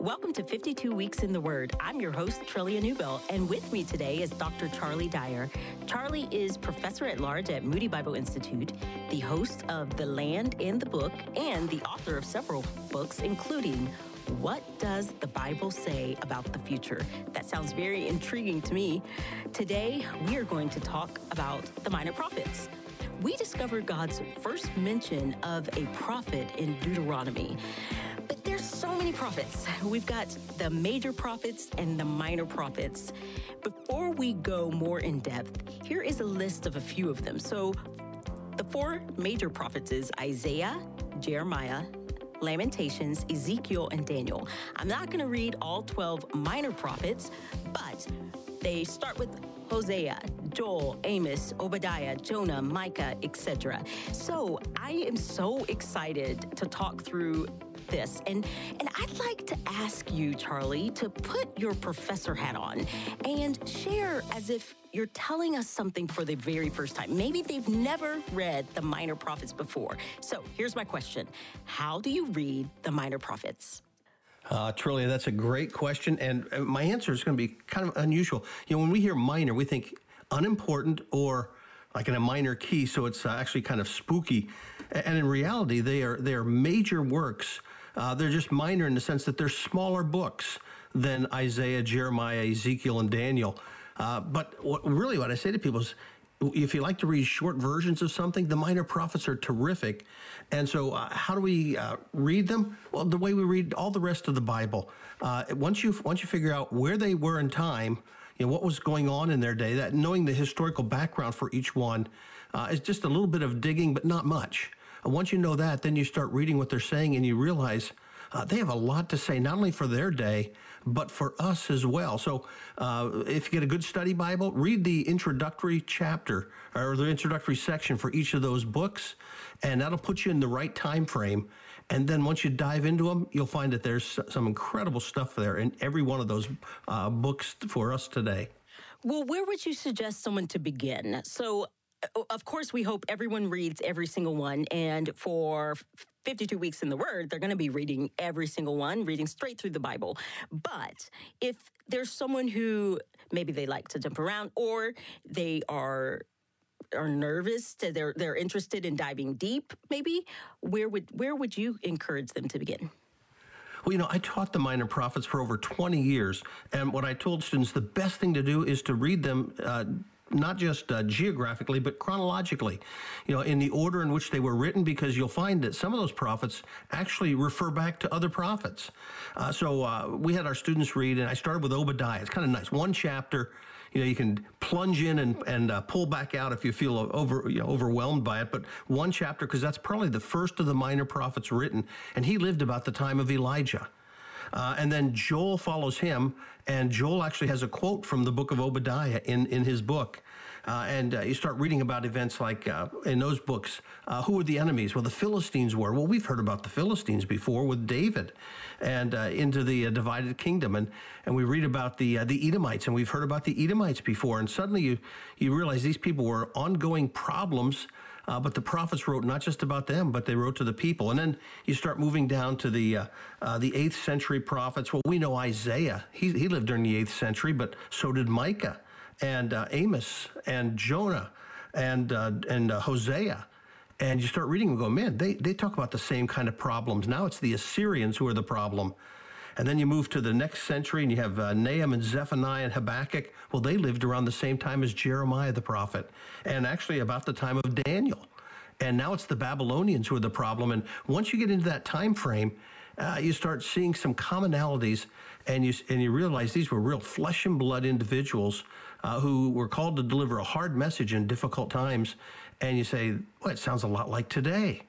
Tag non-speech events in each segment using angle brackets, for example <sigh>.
Welcome to 52 Weeks in the Word. I'm your host, Trillia Newbell, and with me today is Dr. Charlie Dyer. Charlie is professor at large at Moody Bible Institute, the host of The Land and the Book, and the author of several books, including What Does the Bible Say About the Future? That sounds very intriguing to me. Today, we are going to talk about the minor prophets. We discover God's first mention of a prophet in Deuteronomy many prophets. We've got the major prophets and the minor prophets. Before we go more in depth, here is a list of a few of them. So, the four major prophets is Isaiah, Jeremiah, Lamentations, Ezekiel, and Daniel. I'm not going to read all 12 minor prophets, but they start with Hosea, Joel, Amos, Obadiah, Jonah, Micah, etc. So I am so excited to talk through this. And, and I'd like to ask you, Charlie, to put your professor hat on and share as if you're telling us something for the very first time. Maybe they've never read the Minor Prophets before. So here's my question How do you read the Minor Prophets? Uh, Trillia, that's a great question. And uh, my answer is going to be kind of unusual. You know, when we hear minor, we think unimportant or like in a minor key, so it's uh, actually kind of spooky. And in reality, they are they are major works uh, they're just minor in the sense that they're smaller books than Isaiah, Jeremiah, Ezekiel, and Daniel. Uh, but what, really, what I say to people is, if you like to read short versions of something, the minor prophets are terrific. And so, uh, how do we uh, read them? Well, the way we read all the rest of the Bible. Uh, once you once you figure out where they were in time, you know what was going on in their day, that knowing the historical background for each one uh, is just a little bit of digging, but not much. And once you know that, then you start reading what they're saying and you realize uh, they have a lot to say, not only for their day, but for us as well. So uh, if you get a good study Bible, read the introductory chapter or the introductory section for each of those books, and that'll put you in the right time frame. And then once you dive into them, you'll find that there's some incredible stuff there in every one of those uh, books for us today. Well, where would you suggest someone to begin? So of course, we hope everyone reads every single one. And for 52 weeks in the Word, they're going to be reading every single one, reading straight through the Bible. But if there's someone who maybe they like to jump around or they are are nervous they're they're interested in diving deep maybe where would where would you encourage them to begin well, you know, I taught the minor prophets for over 20 years, and what I told students the best thing to do is to read them uh, not just uh, geographically, but chronologically, you know, in the order in which they were written, because you'll find that some of those prophets actually refer back to other prophets. Uh, so uh, we had our students read, and I started with Obadiah. It's kind of nice. One chapter, you know, you can plunge in and, and uh, pull back out if you feel over, you know, overwhelmed by it. But one chapter, because that's probably the first of the minor prophets written, and he lived about the time of Elijah. Uh, and then Joel follows him, and Joel actually has a quote from the book of Obadiah in, in his book. Uh, and uh, you start reading about events like uh, in those books, who were the enemies? Well, the Philistines were. Well, we've heard about the Philistines before with David, and into the divided kingdom, and and we read about the the Edomites, and we've heard about the Edomites before, and suddenly you you realize these people were ongoing problems. Uh, but the prophets wrote not just about them, but they wrote to the people. And then you start moving down to the uh, uh, the eighth century prophets. Well, we know Isaiah; he he lived during the eighth century, but so did Micah and uh, Amos and Jonah and uh, and uh, Hosea. And you start reading and go, man, they, they talk about the same kind of problems. Now it's the Assyrians who are the problem. And then you move to the next century and you have uh, Nahum and Zephaniah and Habakkuk. Well, they lived around the same time as Jeremiah the prophet, and actually about the time of Daniel. And now it's the Babylonians who are the problem. And once you get into that time frame, uh, you start seeing some commonalities, and you and you realize these were real flesh and blood individuals uh, who were called to deliver a hard message in difficult times. And you say, well, it sounds a lot like today.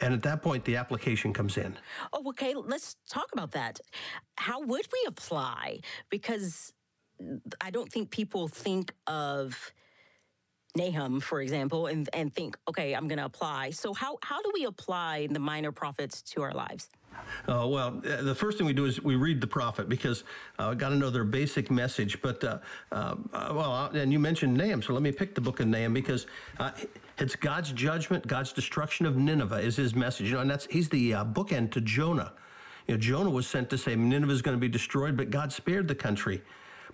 And at that point, the application comes in. Oh, okay. Let's talk about that. How would we apply? Because I don't think people think of Nahum, for example, and, and think, okay, I'm going to apply. So, how, how do we apply the minor prophets to our lives? Uh, well, uh, the first thing we do is we read the prophet because I uh, got to know their basic message. But uh, uh, uh well, and you mentioned Nahum, so let me pick the book of Nahum because it's God's judgment, God's destruction of Nineveh is his message. You know, and that's he's the bookend to Jonah. You know, Jonah was sent to say Nineveh is going to be destroyed, but God spared the country.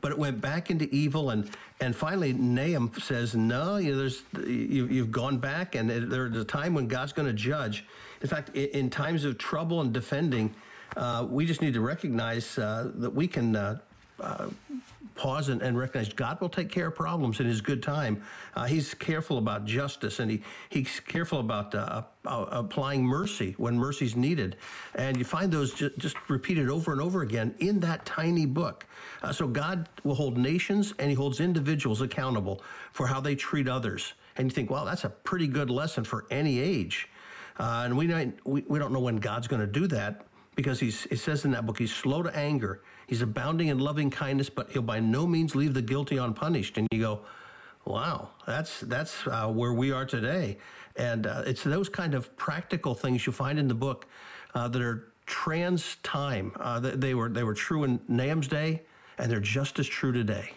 But it went back into evil, and and finally Nahum says, "No, you know, there's you, you've gone back, and there's a time when God's going to judge. In fact, in, in, times of trouble and defending, uh, we just need to recognize uh, that we can." Uh, uh pause and, and, recognize God will take care of problems in His good time. Uh, he's careful about justice and he, he's careful about uh, uh, applying mercy when mercy's needed. And you find those ju- just repeated over and over again in that tiny book. Uh, so God will hold nations and He holds individuals accountable for how they treat others. And you think, well, that's a pretty good lesson for any age. Uh, and we, we, we don't know when God's going to do that because he's, it says in that book, he's slow to anger He's abounding in loving kindness, but he'll by no means leave the guilty unpunished. And you go, wow, that's that's uh, where we are today. And uh, it's those kind of practical things you find in the book uh, that are trans time. Uh, they, were they were true in Nahum's day, and they're just as true today.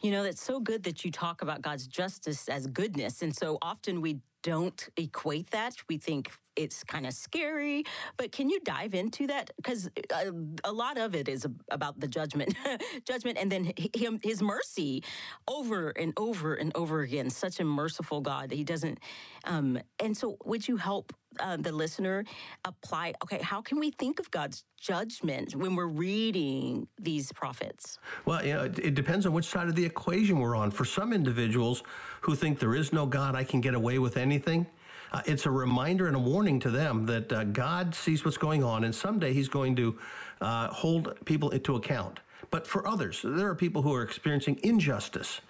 You know, that's so good that you talk about God's justice as goodness. And so often we don't equate that. We think it's kind of scary, but can you dive into that? Because a, uh, a, lot of it is about the judgment, <laughs> judgment, and then him, his mercy over and over and over again. Such a merciful God. That He doesn't. Um, and so, would you help uh, the listener apply? Okay, how can we think of God's judgment when we're reading these prophets? Well, you know, it, it depends on which side of the equation we're on. For some individuals who think there is no God, I can get away with anything uh, it's a reminder and a warning to them that uh, God sees what's going on, and someday He's going to uh, hold people to account. But for others, there are people who are experiencing injustice.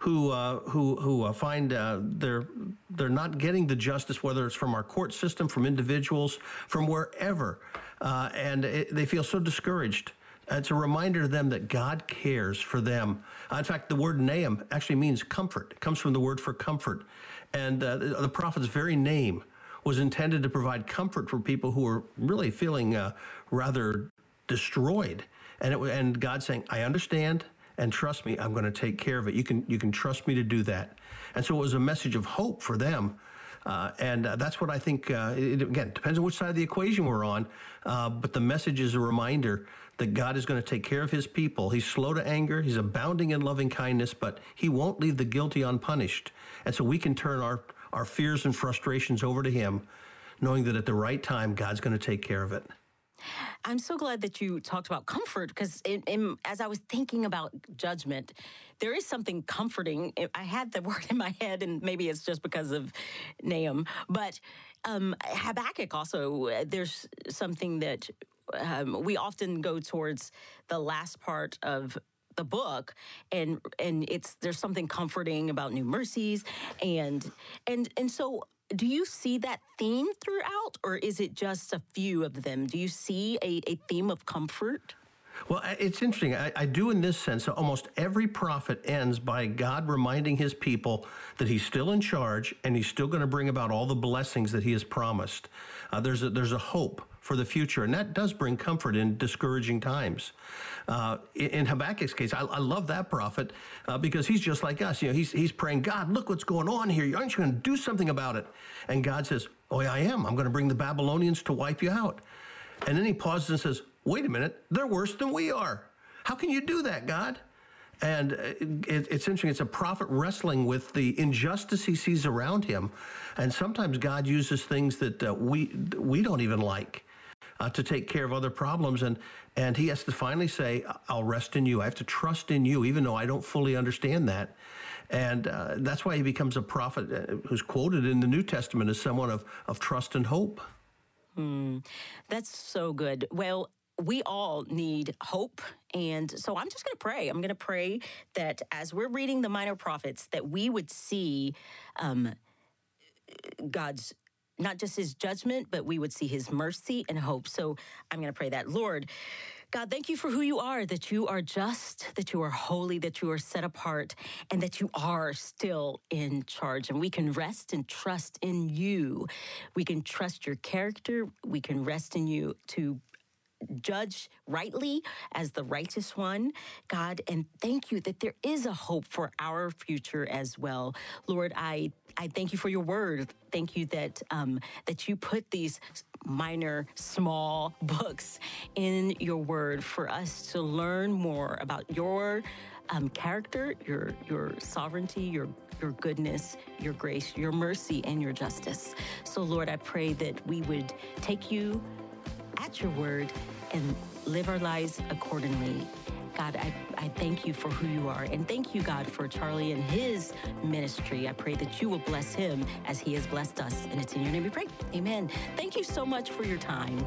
Who uh, who who uh, find uh, they're they're not getting the justice, whether it's from our court system, from individuals, from wherever, and it, they feel so discouraged. It's a reminder to them that God cares for them. in fact, the word Nahum actually means comfort. It comes from the word for comfort. And uh, the prophet's very name was intended to provide comfort for people who were really feeling uh, rather destroyed. And, it, and God saying, I understand and trust me, I'm going to take care of it. You can, you can trust me to do that. And so it was a message of hope for them. Uh, and uh, that's what I think, uh, it, again, depends on which side of the equation we're on. Uh, but the message is a reminder that God is going to take care of his people. He's slow to anger, he's abounding in loving kindness, but he won't leave the guilty unpunished. And so we can turn our, our fears and frustrations over to him, knowing that at the right time, God's going to take care of it. I'm so glad that you talked about comfort because as I was thinking about judgment, there is something comforting. I had the <laughs> word in my head, and maybe it's just because of Nahum, but um, Habakkuk also, there's something that um, we often go towards the last part of the book and and it's there's something comforting about new mercies and and and so do you see that theme throughout or is it just a few of them do you see a, a theme of comfort well, it's interesting. I, I, do in this sense. Almost every prophet ends by God reminding his people that he's still in charge and he's still going to bring about all the blessings that he has promised. Uh, there's, a, there's a hope for the future. And that does bring comfort in discouraging times. Uh, in Habakkuk's case, I, I love that prophet uh, because he's just like us. You know, he's, he's praying, God, look what's going on here. Aren't you going to do something about it? And God says, Oh, yeah, I am. I'm going to bring the Babylonians to wipe you out. And then he pauses and says, Wait a minute, they're worse than we are. How can you do that, God? And it's interesting. It's a prophet wrestling with the injustice he sees around him, and sometimes God uses things that uh, we we don't even like uh, to take care of other problems. And, and he has to finally say, I'll rest in you. I have to trust in you, even though I don't fully understand that. And uh, that's why he becomes a prophet uh, who's quoted in the New Testament as someone of, of trust and hope. Hmm. That's so good. Well, we all need hope. And so I'm just going to pray. I'm going to pray that as we're reading the minor prophets, that we would see um, God's not just his judgment, but we would see his mercy and hope. So I'm going to pray that. Lord, God, thank you for who you are, that you are just, that you are holy, that you are set apart, and that you are still in charge. And we can rest and trust in you. We can trust your character. We can rest in you to judge rightly as the righteous one, God, and thank you that there is a hope for our future as well. Lord, I I thank you for your word. Thank you that um, that you put these minor, small books in your word for us to learn more about your um, character, your your sovereignty, your your goodness, your grace, your mercy, and your justice. So, Lord, I pray that we would take you at your word and live our lives accordingly. God, I, I thank you for who you are. And thank you, God, for Charlie and his ministry. I pray that you will bless him as he has blessed us. And it's in your name we pray. Amen. Thank you so much for your time.